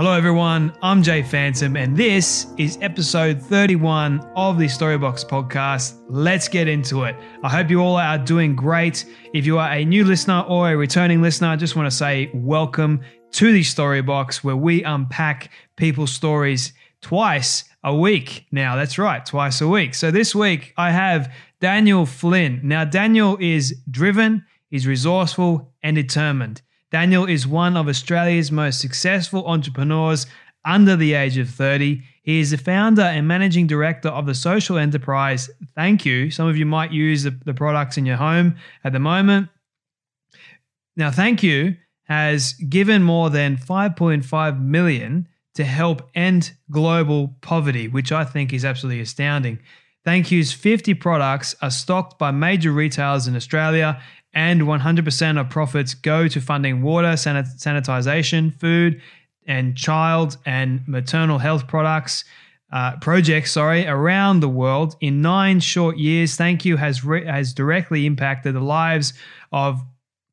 Hello, everyone. I'm Jay Phantom, and this is episode 31 of the Storybox podcast. Let's get into it. I hope you all are doing great. If you are a new listener or a returning listener, I just want to say welcome to the Storybox, where we unpack people's stories twice a week. Now, that's right, twice a week. So this week, I have Daniel Flynn. Now, Daniel is driven, he's resourceful, and determined. Daniel is one of Australia's most successful entrepreneurs under the age of 30. He is the founder and managing director of the social enterprise Thank You. Some of you might use the, the products in your home at the moment. Now, Thank You has given more than 5.5 million to help end global poverty, which I think is absolutely astounding. Thank You's 50 products are stocked by major retailers in Australia and 100% of profits go to funding water, sanit- sanitization, food, and child and maternal health products. Uh, projects, sorry, around the world in nine short years. Thank you has re- has directly impacted the lives of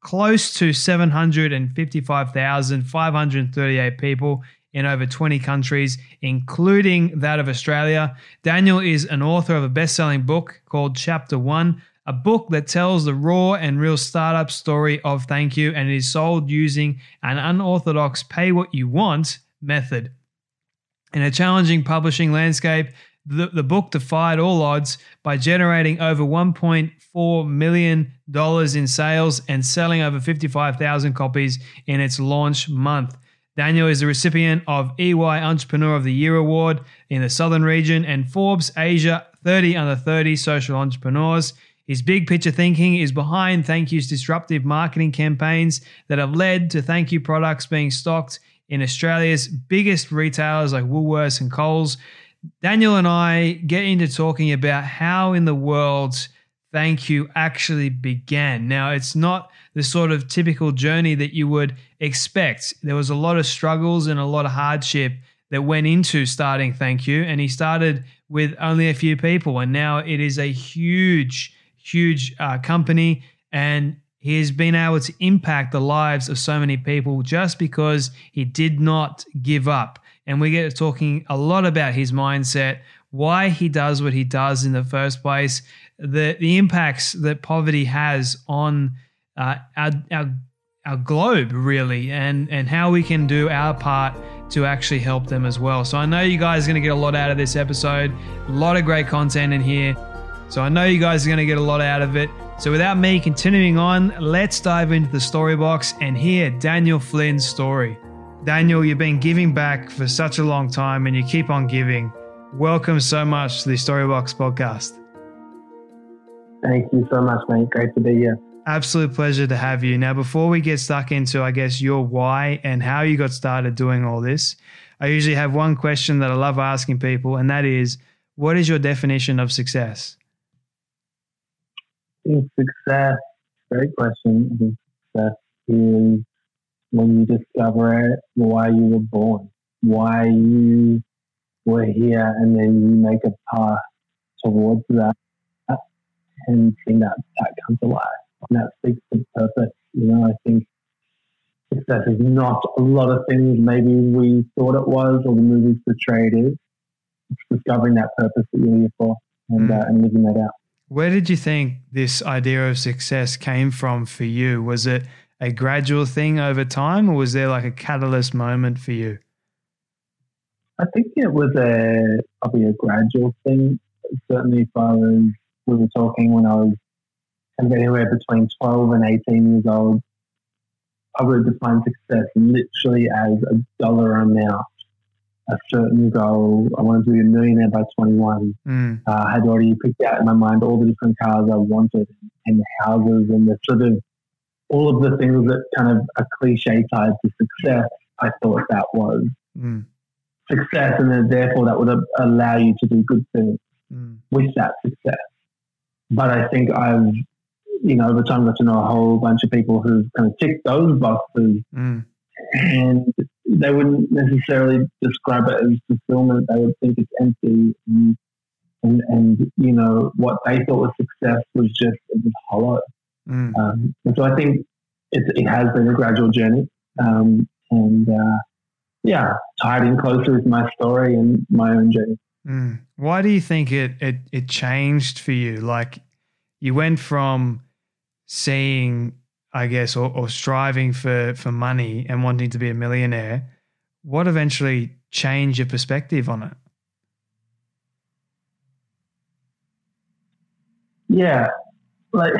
close to 755,538 people in over 20 countries, including that of Australia. Daniel is an author of a best-selling book called Chapter One: a book that tells the raw and real startup story of Thank You and it is sold using an unorthodox pay what you want method. In a challenging publishing landscape, the, the book defied all odds by generating over $1.4 million in sales and selling over 55,000 copies in its launch month. Daniel is the recipient of EY Entrepreneur of the Year Award in the Southern region and Forbes Asia 30 Under 30 Social Entrepreneurs. His big picture thinking is behind Thank You's disruptive marketing campaigns that have led to Thank You products being stocked in Australia's biggest retailers like Woolworths and Coles. Daniel and I get into talking about how in the world Thank You actually began. Now, it's not the sort of typical journey that you would expect. There was a lot of struggles and a lot of hardship that went into starting Thank You, and he started with only a few people, and now it is a huge huge uh, company, and he has been able to impact the lives of so many people just because he did not give up. And we get talking a lot about his mindset, why he does what he does in the first place, the the impacts that poverty has on uh, our, our our globe really, and and how we can do our part to actually help them as well. So I know you guys are going to get a lot out of this episode. A lot of great content in here. So I know you guys are going to get a lot out of it. So without me continuing on, let's dive into the story box and hear Daniel Flynn's story. Daniel, you've been giving back for such a long time and you keep on giving. Welcome so much to the Storybox podcast. Thank you so much, mate. Great to be here. Absolute pleasure to have you. Now, before we get stuck into, I guess, your why and how you got started doing all this, I usually have one question that I love asking people, and that is what is your definition of success? Think success, great question. I think success is when you discover it, why you were born, why you were here, and then you make a path towards that and seeing that that comes alive. And that speaks to purpose. You know, I think success is not a lot of things maybe we thought it was or the movies portrayed it. It's discovering that purpose that you're here for and, mm. uh, and living that out. Where did you think this idea of success came from for you? Was it a gradual thing over time, or was there like a catalyst moment for you? I think it was a probably a gradual thing. Certainly, if I was we were talking when I was and anywhere between 12 and 18 years old, I would define success literally as a dollar amount, a certain goal. I wanted to be a millionaire by 21. Mm. Uh, I had already picked out in my mind all the different cars I wanted and the houses and the sort of all of the things that kind of are cliche tied to success. I thought that was Mm. success, and then therefore that would allow you to do good things Mm. with that success. But I think I've, you know, over time got to know a whole bunch of people who've kind of ticked those boxes Mm. and they wouldn't necessarily describe it as fulfillment. They would think it's empty and, and, and you know, what they thought was success was just, it was hollow. Mm. Um, and so I think it, it has been a gradual journey. Um, and uh, yeah, tied in closer with my story and my own journey. Mm. Why do you think it, it it changed for you? Like you went from seeing, I guess, or, or striving for for money and wanting to be a millionaire. What eventually changed your perspective on it? Yeah, like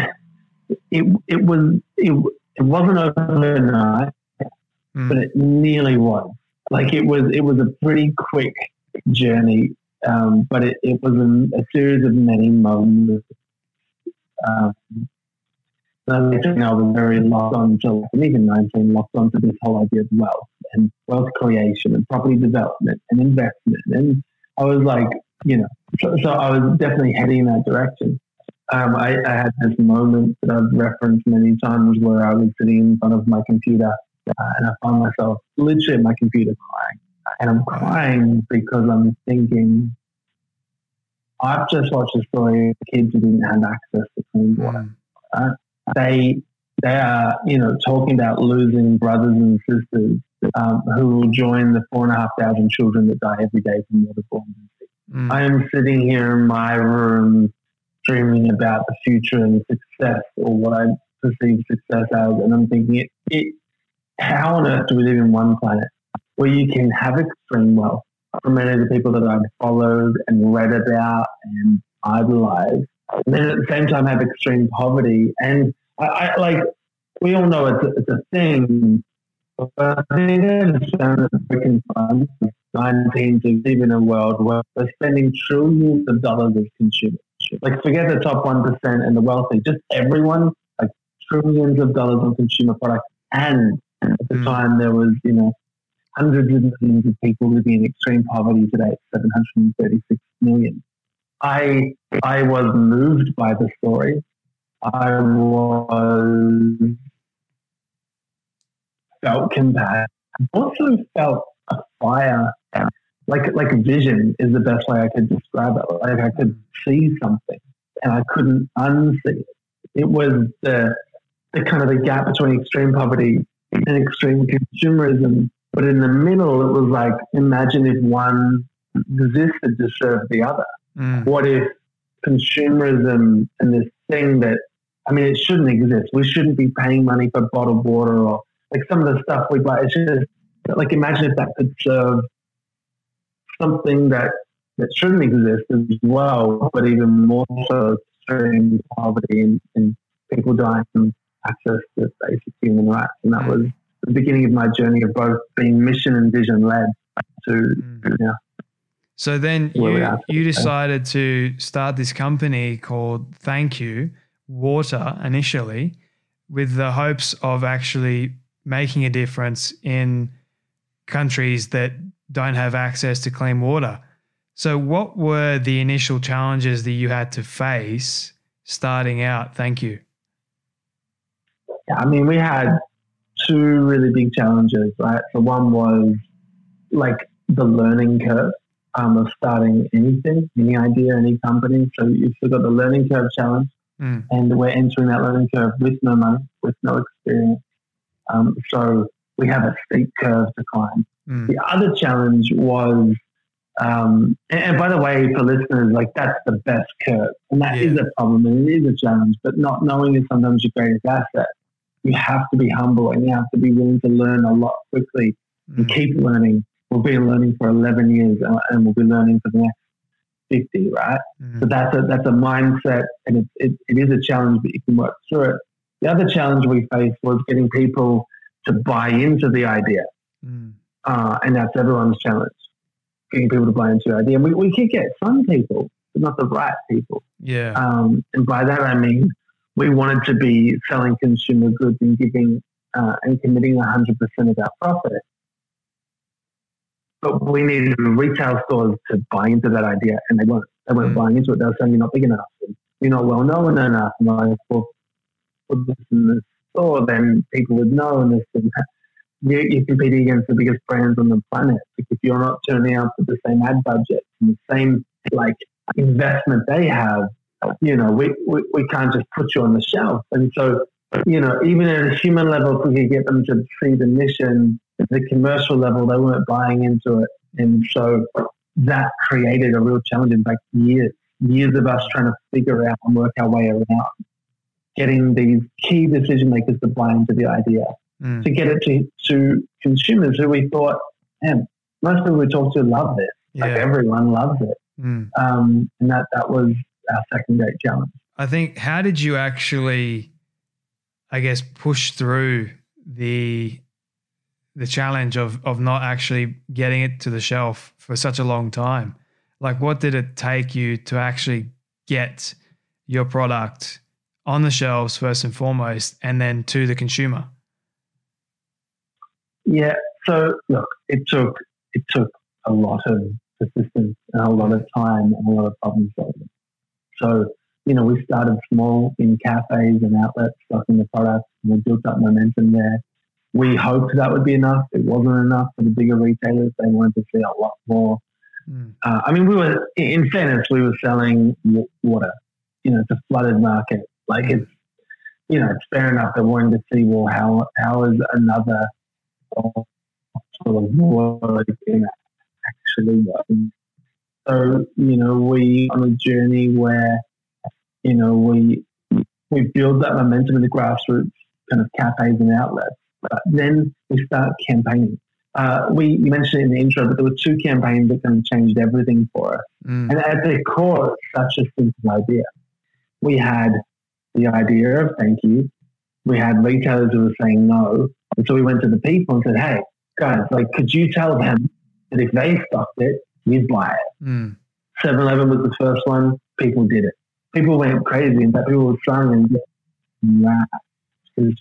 it, it was, it, it wasn't overnight, Mm. but it nearly was. Like it was, it was a pretty quick journey, um, but it, it was a, a series of many moments. Um, and I think I was very locked on to, and even 19, locked onto this whole idea of wealth and wealth creation and property development and investment. And I was like, you know, so, so I was definitely heading in that direction. Um, I, I had this moment that I've referenced many times where I was sitting in front of my computer uh, and I found myself literally at my computer crying. And I'm crying because I'm thinking, I've just watched a story of kids who didn't have access to clean water. Mm. They they are, you know, talking about losing brothers and sisters um, who will join the four and a half thousand children that die every day from waterborne disease. Mm. I am sitting here in my room dreaming about the future and success or what I perceive success as. And I'm thinking, it, it, how on earth do we live in one planet where you can have extreme wealth from many of the people that I've followed and read about and idolized, and then at the same time have extreme poverty? And I, I like, we all know it's a, it's a thing, but I to understand that can find 19 to live in a world where they're spending trillions of dollars as consumers. Like, forget the top 1% and the wealthy, just everyone, like trillions of dollars on consumer products. And at the Mm. time, there was, you know, hundreds of millions of people living in extreme poverty today, it's 736 million. I, I was moved by the story. I was felt compassion. Also felt a fire like like vision is the best way I could describe it. Like I could see something and I couldn't unsee it. It was the the kind of the gap between extreme poverty and extreme consumerism. But in the middle, it was like imagine if one existed to serve the other. Mm. What if consumerism and this thing that I mean, it shouldn't exist. We shouldn't be paying money for bottled water or like some of the stuff we buy. It's just like imagine if that could serve something that that shouldn't exist as well, but even more so extreme poverty and, and people dying from access to basic human rights. And that was the beginning of my journey of both being mission and vision led to Mm. yeah. So then you you decided to start this company called Thank You Water initially, with the hopes of actually making a difference in countries that don't have access to clean water. So, what were the initial challenges that you had to face starting out? Thank you. I mean, we had two really big challenges, right? So one was like the learning curve um, of starting anything, any idea, any company. So you've still got the learning curve challenge, Mm. and we're entering that learning curve with no money, with no experience. Um, so we have a steep curve to climb. Mm. The other challenge was, um, and, and by the way, for listeners, like that's the best curve, and that is Yeah. a problem and it is a challenge. But not knowing is sometimes your greatest asset. You have to be humble and you have to be willing to learn a lot quickly and Mm. keep learning. We've been learning for 11 years uh, and we'll be learning for the next 50, right? Mm. So that's a, that's a mindset and it, it, it is a challenge, but you can work through it. The other challenge we faced was getting people to buy into the idea. Mm. Uh, and that's everyone's challenge, getting people to buy into the idea. And we, we could get some people, but not the right people. Yeah. Um, and by that I mean we wanted to be selling consumer goods and giving uh, and committing 100% of our profit. But we needed retail stores to buy into that idea, and they weren't. They weren't Mm. buying into it. They were saying you're not big enough, and you're not well known enough. And I well, put this in the store, then people would know. And this, and that. you, you're competing against the biggest brands on the planet. If you're not turning out with the same ad budget and the same like investment they have, you know, we, we, we can't just put you on the shelf. And so, you know, even at a human level, if we could get them to see the mission, at the commercial level, they weren't buying into it. And so that created a real challenge. In fact, years, years of us trying to figure out and work our way around getting these key decision makers to buy into the idea, Mm. to get it to, to consumers who we thought, man, most people we talk to love this. Like Yeah. everyone loves it. Mm. Um, and that, that was our second great challenge. I think how did you actually, I guess, push through the the challenge of of not actually getting it to the shelf for such a long time? Like, what did it take you to actually get your product on the shelves first and foremost, and then to the consumer? Yeah. So look, it took it took a lot of persistence and a lot of time and a lot of problem solving. So you know, we started small in cafes and outlets, stocking the products, and we built up momentum there. We hoped that would be enough. It wasn't enough for the bigger retailers. They wanted to see a lot more. Mm. Uh, I mean, we were in fairness, we were selling water. You know, it's a flooded market. Like it's, you know, it's fair enough. They're wanting to see well, how how is another sort of water actually working? So you know, we on a journey where you know we we build that momentum in the grassroots kind of cafes and outlets, but then we start campaigning. Uh, we we mentioned it in the intro, but there were two campaigns that kind of changed everything for us. Mm. And at their core, it's such a simple idea. We had the idea of thank you. We had retailers who were saying no. And so we went to the people and said, hey, guys, like, could you tell them that if they stocked it, you'd buy it? Mm. 7 Eleven was the first one. People did it. People went crazy. In fact, people were saying, rats, because awesome.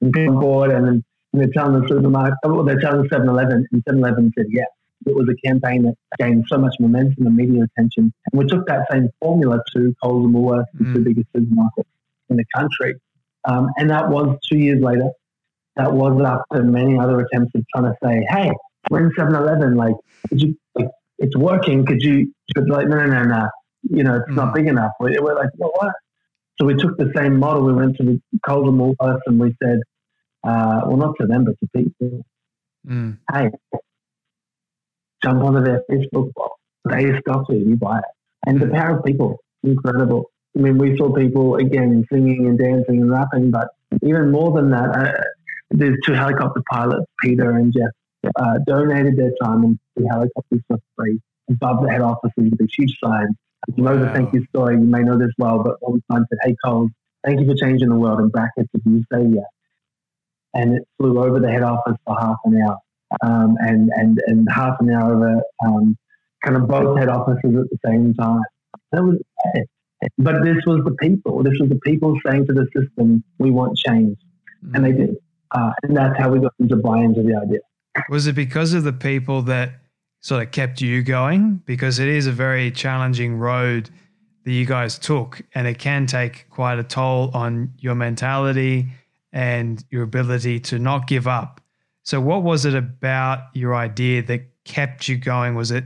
And people were bored and then and they're telling the supermarket, well, they're telling 7 Eleven, and 7 Eleven said yes. It was a campaign that gained so much momentum and media attention. And we took that same formula to Coles and Woolworths, the two Mm. biggest supermarkets in the country. Um, and that was two years later. That was after many other attempts of trying to say, hey, we're in 7 Eleven. Like, you, like, it's working. Could you, could like, no, no, no, no. You know, it's not Mm. big enough. We, we're like, well, what? So we took the same model. We went to the and Woolworths and we said, uh, well, not to them, but to people, Mm. hey, jump onto their Facebook wall. They stock it, you buy it. And the power of people, incredible. I mean, we saw people again singing and dancing and rapping, but even more than that, uh, there's two helicopter pilots, Peter and Jeff, uh, donated their time and the helicopters for free above the head offices with a huge sign. If you know the thank you story, you may know this well, but one sign said, Hey, Coles, thank you for changing the world in brackets if you say yes. And it flew over the head office for half an hour. Um, and, and, and half an hour it, um, kind of both head offices at the same time. That was. But this was the people. This was the people saying to the system, we want change. And they did. Uh, and that's how we got them to buy into the idea. Was it because of the people that sort of kept you going? Because it is a very challenging road that you guys took, and it can take quite a toll on your mentality and your ability to not give up. So, what was it about your idea that kept you going? Was it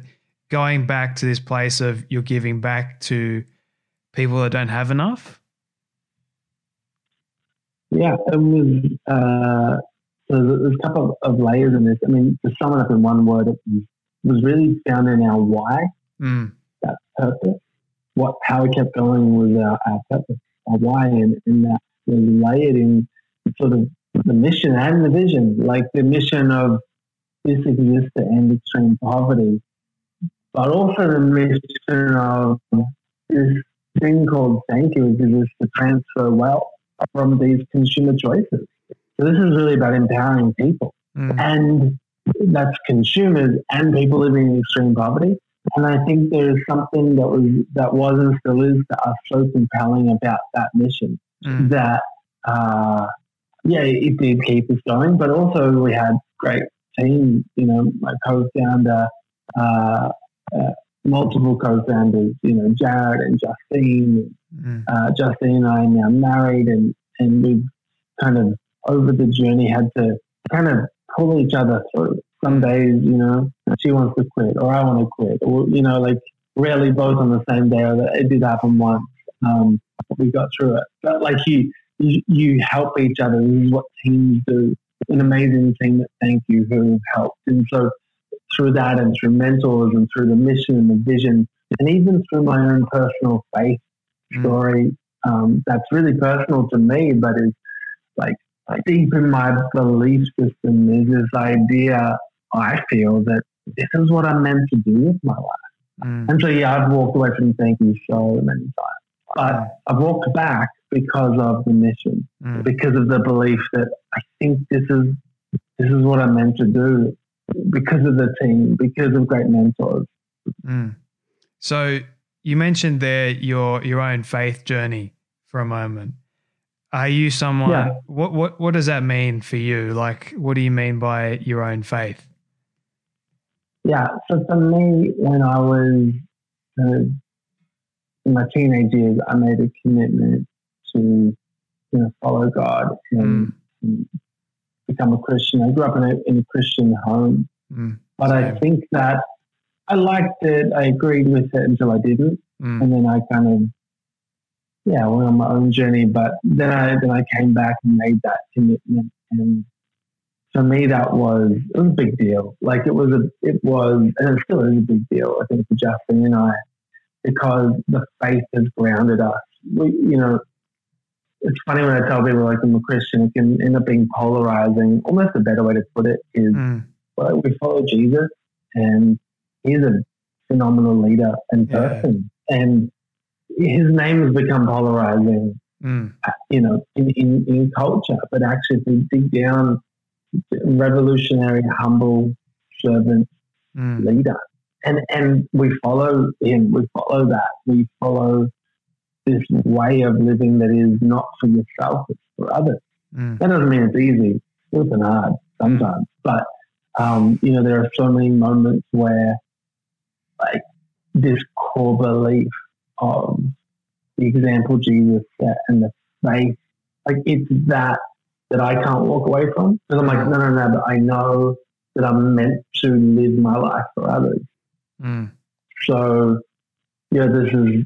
going back to this place of you're giving back to people that don't have enough? Yeah, it was. Uh, so there's a couple of layers in this. I mean, to sum it up in one word, it was, was really found in our why, Mm, that purpose. What how we kept going was our, our purpose, our why, and, and that was layered in sort of the mission and the vision. Like the mission of this exists to end extreme poverty, but also the mission of this thing called thank you, which is to transfer wealth from these consumer choices. So this is really about empowering people. Mm. And that's consumers and people living in extreme poverty. And I think there's something that was that was and still is to us so compelling about that mission mm. that uh, yeah, it did keep us going. But also we had great team, you know, my co-founder, uh, uh, multiple co-founders, you know, Jarryd and Justine. Mm. Uh, Justine and I are now married, and and we've kind of over the journey had to kind of pull each other through. Some days, you know, she wants to quit, or I want to quit, or you know, like rarely both on the same day. Or it did happen once. Um, we got through it, but like you, you, you help each other. This is what teams do. An amazing team that thank you who helped, and so through that, and through mentors, and through the mission and the vision, and even through my own personal faith mm. story, um, that's really personal to me, but is like deep in my belief system is this idea I feel that this is what I'm meant to do with my life. Mm. And so, yeah, I've walked away from thank you so many times. But mm. I've walked back because of the mission, mm. because of the belief that I think this is this is what I'm meant to do, because of the team, because of great mentors. Mm. So you mentioned there your your own faith journey for a moment. Are you someone? Yeah. What what what does that mean for you? Like, what do you mean by your own faith? Yeah. So for me, when I was uh, in my teenage years, I made a commitment to you know follow God and, mm. and become a Christian. I grew up in a, in a Christian home, mm. but Same. I think that I liked it. I agreed with it until I didn't, mm. and then I kind of yeah, I went on my own journey. But then I then I came back and made that commitment, and for me that was it was a big deal. Like it was a it was and it still is a big deal. I think for Justine and I, because the faith has grounded us. We, you know, it's funny when I tell people like I'm a Christian, it can end up being polarizing. Almost a better way to put it is, mm. well, we follow Jesus, and he's a phenomenal leader and person, yeah. and his name has become polarizing, mm. you know, in, in, in culture, but actually if we dig down, revolutionary, humble servant mm. leader. And, and we follow him, we follow that, we follow this way of living that is not for yourself, it's for others. Mm. That doesn't mean it's easy, it's hard sometimes, but um, you know, there are so many moments where like this core belief of the example Jesus set and the faith. Like it's that that I can't walk away from because I'm like, no, no, no, but I know that I'm meant to live my life for others. Mm. So, yeah, this is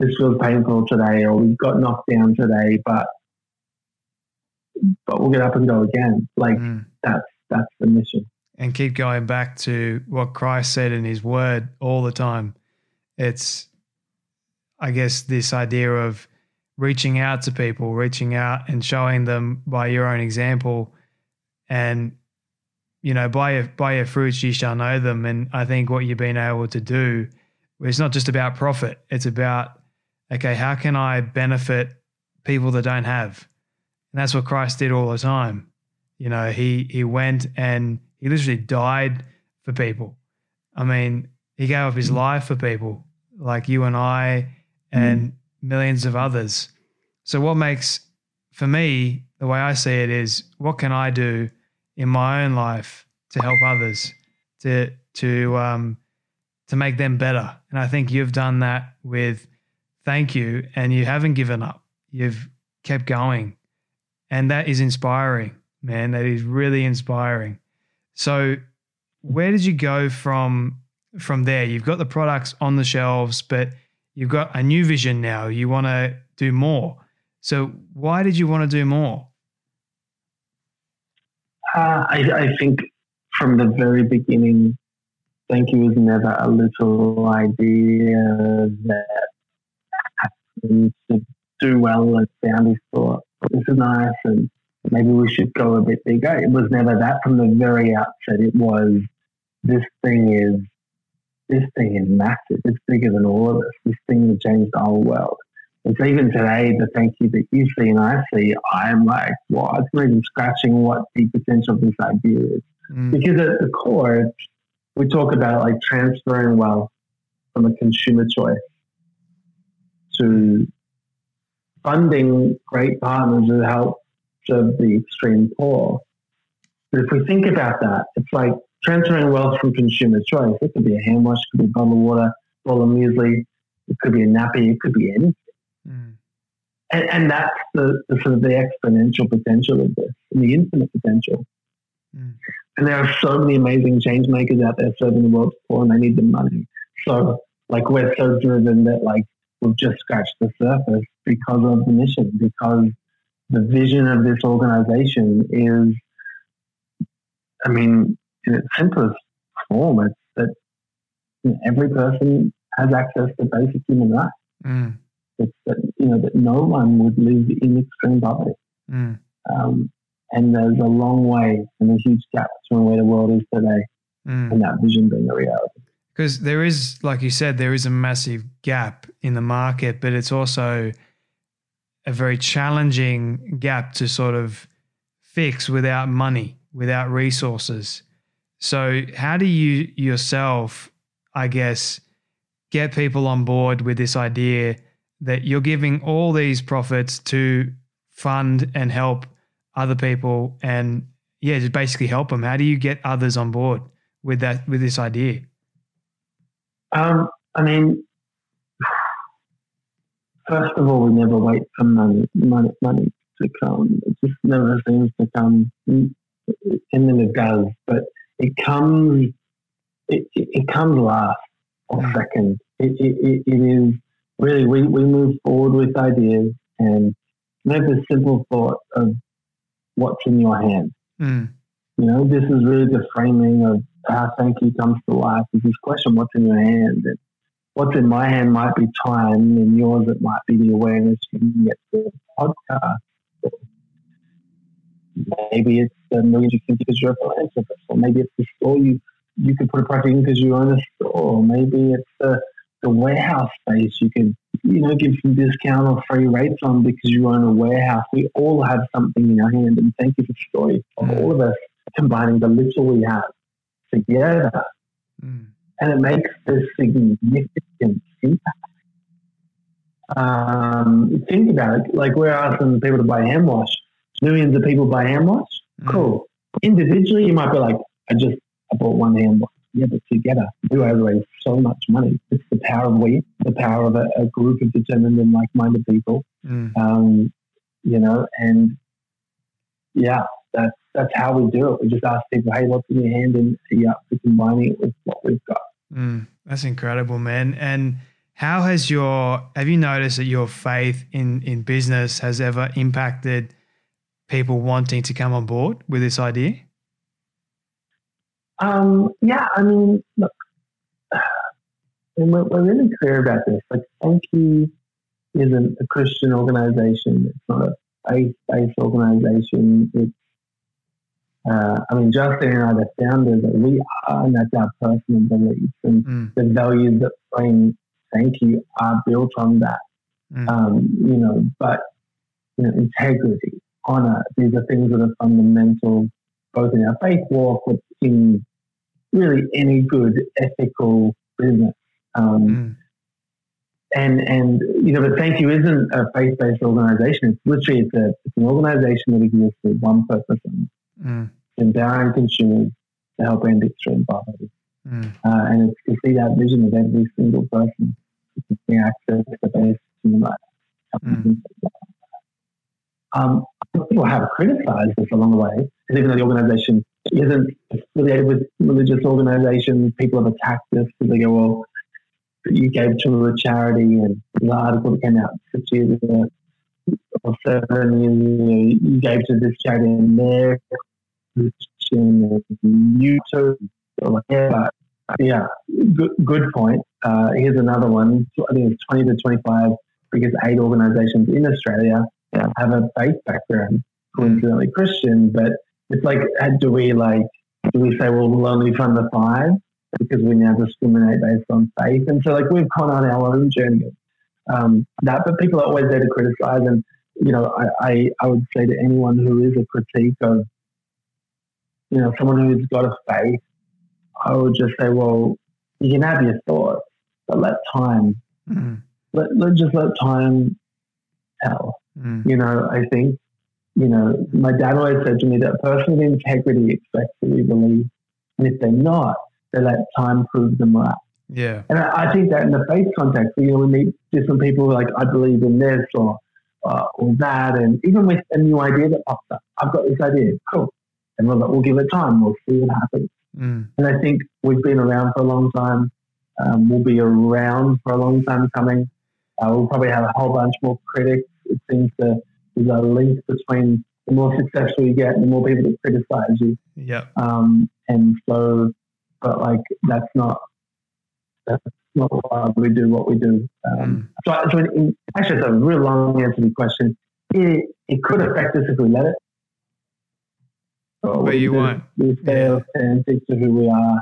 this feels painful today, or we got knocked down today, but but we'll get up and go again. Like mm. that's that's the mission. And keep going back to what Christ said in His Word all the time. It's I guess, this idea of reaching out to people, reaching out and showing them by your own example. And, you know, by your, by your fruits you shall know them. And I think what you've been able to do, it's not just about profit, it's about, okay, how can I benefit people that don't have? And that's what Christ did all the time. You know, he he went and he literally died for people. I mean, he gave up his life for people like you and I and mm. millions of others. So, what makes, for me, the way I see it is what can I do in my own life to help others, to, to, um, to make them better? And I think you've done that with thank you, and you haven't given up. You've kept going. And that is inspiring, man. That is really inspiring. So, where did you go from from there? You've got the products on the shelves, but you've got a new vision now. You want to do more. So why did you want to do more? Uh, I, I, think from the very beginning, thank you was never a little idea that to do well and Founders thought this is nice and maybe we should go a bit bigger. It was never that from the very outset. It was this thing is this thing is massive. It's bigger than all of us. This thing will change the whole world. It's even today, the thank you that you see and I see, I'm like, wow, it's not even scratching what the potential of this idea is. Mm. Because at the core, we talk about like transferring wealth from a consumer choice to funding great partners that help serve the extreme poor. But if we think about that, it's like transferring wealth from consumer choice. It could be a hand wash, it could be a bottle of water, bowl of muesli, it could be a nappy, it could be anything. Mm. And, and, that's the, the, sort of the exponential potential of this, the infinite potential. Mm. And there are so many amazing change makers out there serving the world's poor, and they need the money. So, like, we're so driven that like we've just scratched the surface because of the mission, because the vision of this organization is, I mean, in its simplest form, it's that you know, every person has access to basic human rights. Mm. It's that you know that no one would live in extreme poverty, mm. um, and there's a long way and a huge gap between where the world is today mm. and that vision being a reality. Because there is, like you said, there is a massive gap in the market, but it's also a very challenging gap to sort of fix without money, without resources. So, how do you yourself, I guess, get people on board with this idea that you're giving all these profits to fund and help other people and yeah, just basically help them? How do you get others on board with that with this idea? Um, I mean, first of all, we never wait for money, money, money to come. It just never seems to come, and then it does. But it comes it, it, it comes last or mm. second. It, it, it is really we, we move forward with ideas and have the simple thought of what's in your hand. Mm. You know, this is really the framing of how thank you comes to life is this question, what's in your hand? And what's in my hand might be time, and yours it might be the awareness you can get to the podcast. Maybe it's the millions you can because you're a philanthropist, or maybe it's the store you you could put a project in because you own a store. Or maybe it's the the warehouse space you can you know give some discount or free rates on because you own a warehouse. We all have something in our hand, and thank you for the story of all of us combining the little we have together, mm. and it makes this significant impact. Um, think about it, like we're asking people to buy hand wash millions of people buy hand wash. Mm. Cool. Individually, you might be like, I just I bought one hand wash. Yeah, but together, we were raise so much money. It's the power of we, the power of a, a group of determined and like-minded people. Mm. Um, you know, and yeah, that's that's how we do it. We just ask people, "Hey, what's in your hand?" and yeah, we're combining it with what we've got. Mm, that's incredible, man. And how has your have you noticed that your faith in in business has ever impacted people wanting to come on board with this idea? Um, yeah, I mean, look, and we're, we're, really clear about this. Like, Thank You isn't a Christian organization. It's not a faith-based organization. It's, uh, I mean, Justine and I, the founders, that we are, and that's our personal beliefs, and mm. the values that frame Thank You are built on that. Mm. Um, you know, but you know, integrity, honor. These are things that are fundamental both in our faith walk, but in really any good ethical business. Um, mm. And and you know, but Thank You isn't a faith based organization. It's literally it's, a, it's an organization that exists with one purpose: mm. empowering consumers to help end extreme poverty. Mm. Uh, and it's to see that vision of every single person access to the basic human rights. Um, people have criticized this along the way, because even though the organization isn't affiliated with religious organizations, people have attacked this because they go, well, you gave to a charity, and the article that came out six years ago or seven years ago, you gave to this charity, and they're Christian. Yeah, yeah, good, good point. Uh, here's another one. I think it's 20 to 25 biggest aid organizations in Australia have a faith background, coincidentally Christian, but it's like, uh, do we like, do we say, well, we'll only fund the five because we now discriminate based on faith. And so, like, we've gone on our own journey um, that, but people are always there to criticize. And, you know, I, I, I would say to anyone who is a critique of, you know, someone who's got a faith, I would just say, well, you can have your thoughts, but let time, mm. let, let just let time tell. Mm. You know, I think, you know, my dad always said to me that a person of integrity expects to be believed. And if they're not, they let time prove them right. Yeah. And I, I think that in the faith context, you know, we meet different people like, I believe in this or, uh, or that. And even with a new idea that pops up, I've got this idea. Cool. And we'll, we'll give it time. We'll see what happens. Mm. And I think we've been around for a long time. Um, we'll be around for a long time coming. Uh, we'll probably have a whole bunch more critics. It seems to there's a link between the more successful you get, the more people that criticize you. Yeah. Um, and so, but like that's not that's not why we do what we do. Um, mm. So, so in, in, actually, it's a real long answer to the question. It, it could affect us if we let it. So but you won't. We stay yeah. authentic to who we are,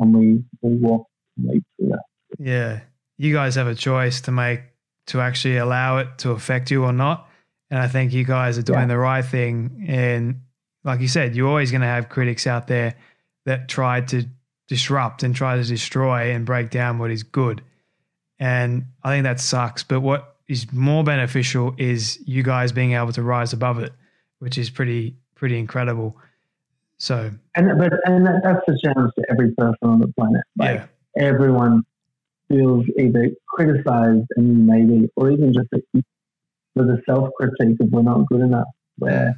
and we, we walk right through that. Yeah, you guys have a choice to make to actually allow it to affect you or not. And I think you guys are doing yeah. the right thing. And like you said, you're always going to have critics out there that try to disrupt and try to destroy and break down what is good. And I think that sucks. But what is more beneficial is you guys being able to rise above it, which is pretty pretty incredible. So and but and that's the challenge to every person on the planet. Like yeah. everyone feels either criticized and maybe or even just a, with a self critique of we're not good enough. Where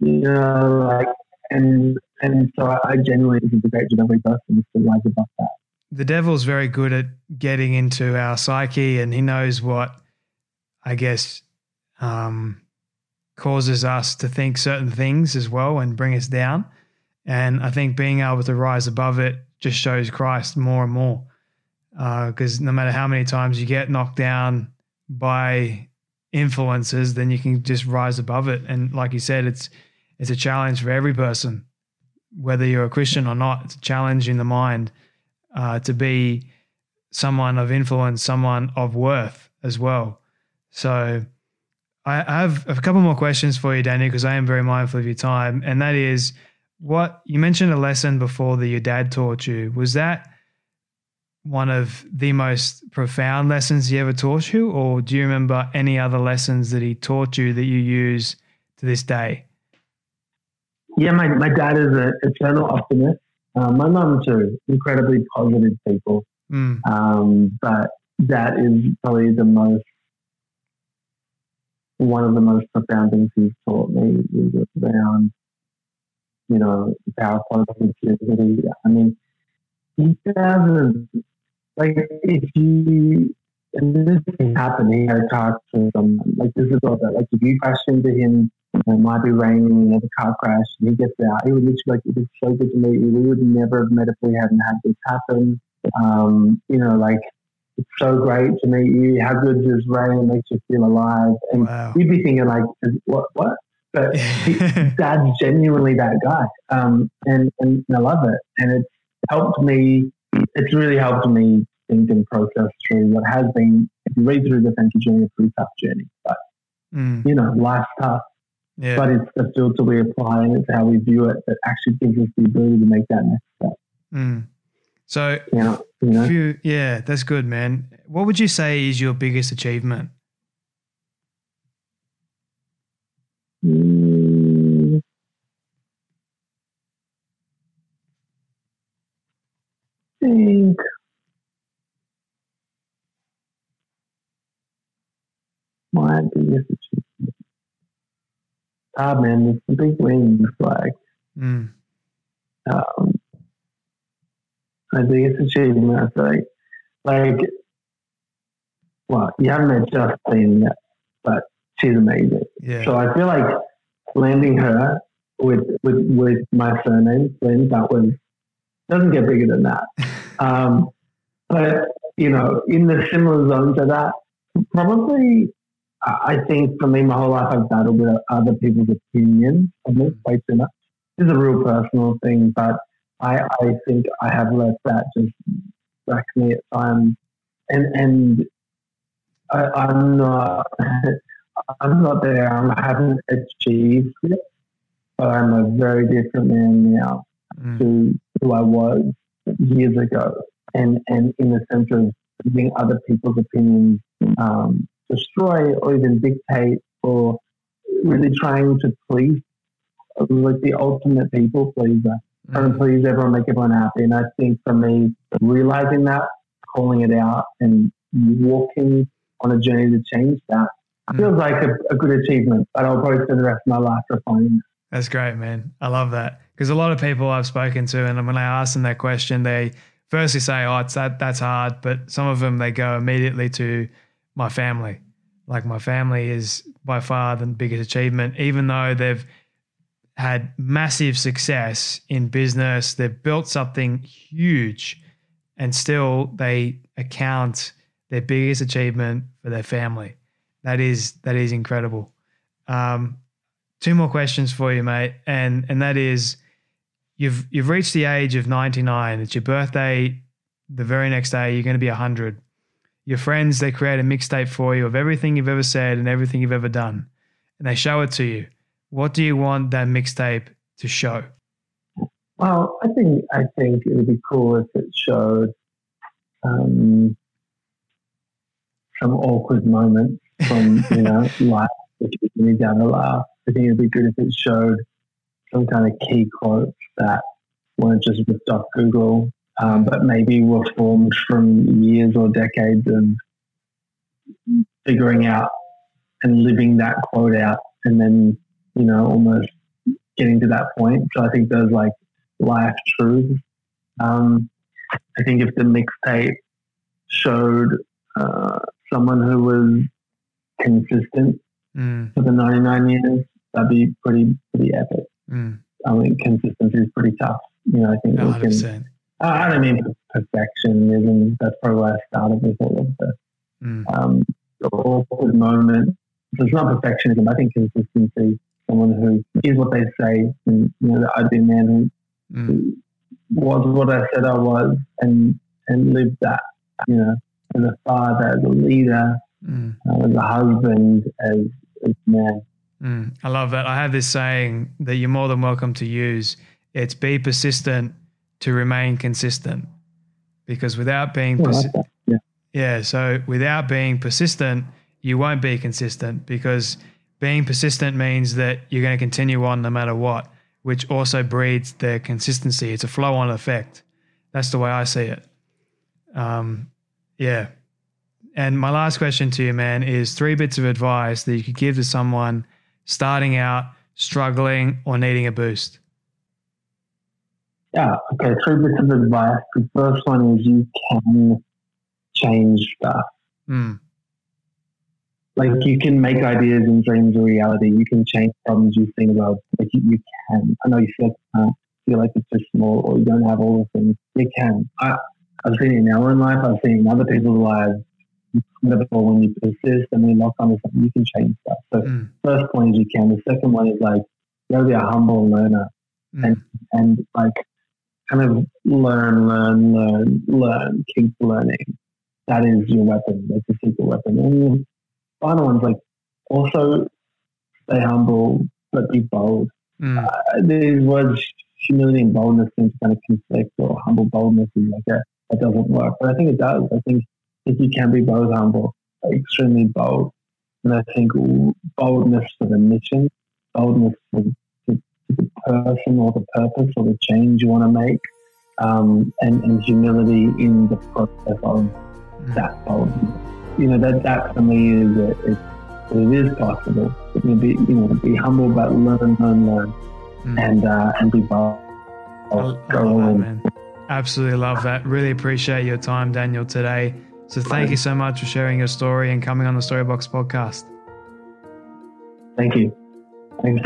you know, like and and so I genuinely think a great person is rise above that. The devil's very good at getting into our psyche, and he knows what I guess um, causes us to think certain things as well and bring us down. And I think being able to rise above it just shows Christ more and more. Because uh, no matter how many times you get knocked down by influences, then you can just rise above it. And like you said, it's it's a challenge for every person, whether you're a Christian or not. It's a challenge in the mind uh, to be someone of influence, someone of worth as well. So I have a couple more questions for you, Danny, because I am very mindful of your time. And that is what you mentioned a lesson before that your dad taught you. Was that one of the most profound lessons he ever taught you? Or do you remember any other lessons that he taught you that you use to this day? Yeah, my, my dad is an eternal optimist. Uh, my mum too, incredibly positive people. Mm. Um, but that is probably the most one of the most profound things he's taught me is around, you know, the power of positivity. I mean, he doesn't, like, if you, and this can happen, he had a car to someone, like, this is all that, like, if you crash into him, it might be raining, and a car crash, and he gets out, he would literally like, it is so good to meet you. We would never have met if we hadn't had this happen. Um, you know, like, it's so great to meet you. How good does rain makes you feel alive? And wow. you'd be thinking like, what, what? But he, Dad's genuinely that guy, um, and, and I love it. And it's helped me. It's really helped me think and process through what has been. If you read through the Thank You journey, a pretty tough journey, but mm. you know, life's tough. Yeah. But it's the filter we apply and it's how we view it that actually gives us the ability to make that next step. Mm. So, yeah, you know? you, yeah, that's good, man. What would you say is your biggest achievement? Mm. I think my biggest achievement. Ah, man, it's the big wins. Like, mm. um, I think it's achievement. I feel like, like, well, you haven't met Justine yet, but she's amazing. Yeah. So I feel like landing her with with with my surname, Flynn, that was doesn't get bigger than that. um, but you know, in the similar zone to that, probably I think for me, my whole life I've battled with other people's opinions of me way too much. This is a real personal thing, but I, I think I have let that just wreck me at times, and and I, I'm not I'm not there. I haven't achieved it, but I'm a very different man now mm. to who I was years ago, and and in the sense of letting other people's opinions um, destroy or even dictate or really trying to please like the ultimate people pleaser. Trying to please everyone make everyone happy. And i think for me realizing that calling it out and walking on a journey to change that mm. feels like a, a, good achievement but i'll probably spend the rest of my life refining that that's great man. I love that because a lot of people i've spoken to and when i ask them that question they firstly say oh it's that that's hard but some of them they go immediately to my family like my family is by far the biggest achievement, even though they've had massive success in business, they've built something huge, and still they account their biggest achievement for their family. That is that is incredible. Um, two more questions for you, mate, and and that is, you've you've reached the age of ninety nine. It's your birthday. The very next day, you're going to be hundred your friends, they create a mixtape for you of everything you've ever said and everything you've ever done, and they show it to you. What do you want that mixtape to show? Well, I think I think it would be cool if it showed um, some awkward moments from you know life, which me down the laugh. I think it'd be good if it showed some kind of key quotes that weren't just ripped off Google um, but maybe were formed from years or decades of figuring out and living that quote out, and then you know almost getting to that point. So I think those like life truths. Um, I think if the mixtape showed uh, someone who was consistent mm. for the 99 years, that'd be pretty pretty epic. Mm. I mean, consistency is pretty tough. You know, I think 100%. we can I don't mean perfectionism. That's probably where I started with all of the mm. um, awkward moment. So it's not perfectionism. I think consistency. Someone who is what they say, and you know, I'd be a man who, mm. who was what I said I was, and and lived that. You know, as a father, as a leader, mm. uh, as a husband, as, as a man. Mm. I love that. I have this saying that you're more than welcome to use. It's be persistent to remain consistent because without being persi- yeah. yeah so without being persistent you won't be consistent because being persistent means that you're going to continue on no matter what which also breeds the consistency it's a flow on effect that's the way i see it um, yeah and my last question to you man is three bits of advice that you could give to someone starting out struggling or needing a boost yeah, okay, three bits of advice. The first one is you can change stuff. Mm. Like you can make ideas and dreams a reality. You can change problems you think about. Like you, you can. I know you feel, uh, feel like it's too small or you don't have all the things. You can. I, I've seen it in our own life. I've seen it in other people's lives. Before when you persist and you lock onto something, you can change stuff. So mm. first point is you can. The second one is like you gotta be a humble learner. Mm. And and like kind of learn, learn, learn, learn, keep learning. That is your weapon. That's a secret weapon. And the final one's like also stay humble, but be bold. Mm. Uh, these words, humility and boldness, seem to kind of conflict, or humble boldness is like a, that doesn't work. But I think it does. I think if you can be both humble, extremely bold, and I think boldness for the mission, boldness for the person or the purpose or the change you want to make, um, and, and, humility in the process of mm. that boldness. You know, that, that for me is it, is possible. It can be, you know, be humble, but learn, learn, learn, mm. and uh, and be bold. I, I love that, man. Absolutely love that. Really appreciate your time, Daniel, today. So thank you so much for sharing your story and coming on the Storybox podcast. Thank you. Thanks.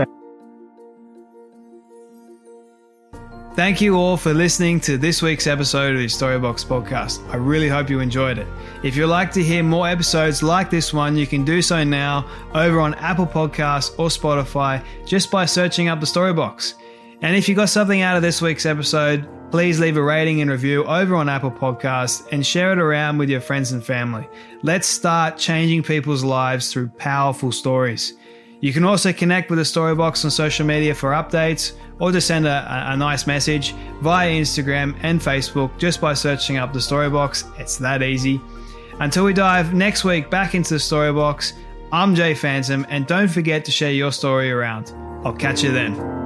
Thank you all for listening to this week's episode of the Storybox podcast. I really hope you enjoyed it. If you'd like to hear more episodes like this one, you can do so now over on Apple Podcasts or Spotify just by searching up the Storybox. And if you got something out of this week's episode, Please leave a rating and review over on Apple Podcasts and share it around with your friends and family. Let's start changing people's lives through powerful stories. You can also connect with the Storybox on social media for updates or just send a, a nice message via Instagram and Facebook just by searching up the Storybox. It's that easy. Until we dive next week back into the Storybox, I'm Jay Phantom, and don't forget to share your story around. I'll catch you then.